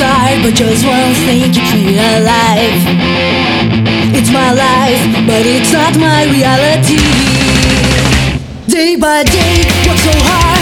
I'm but just one thing keeps me alive. It's my life, but it's not my reality. Day by day, work so hard.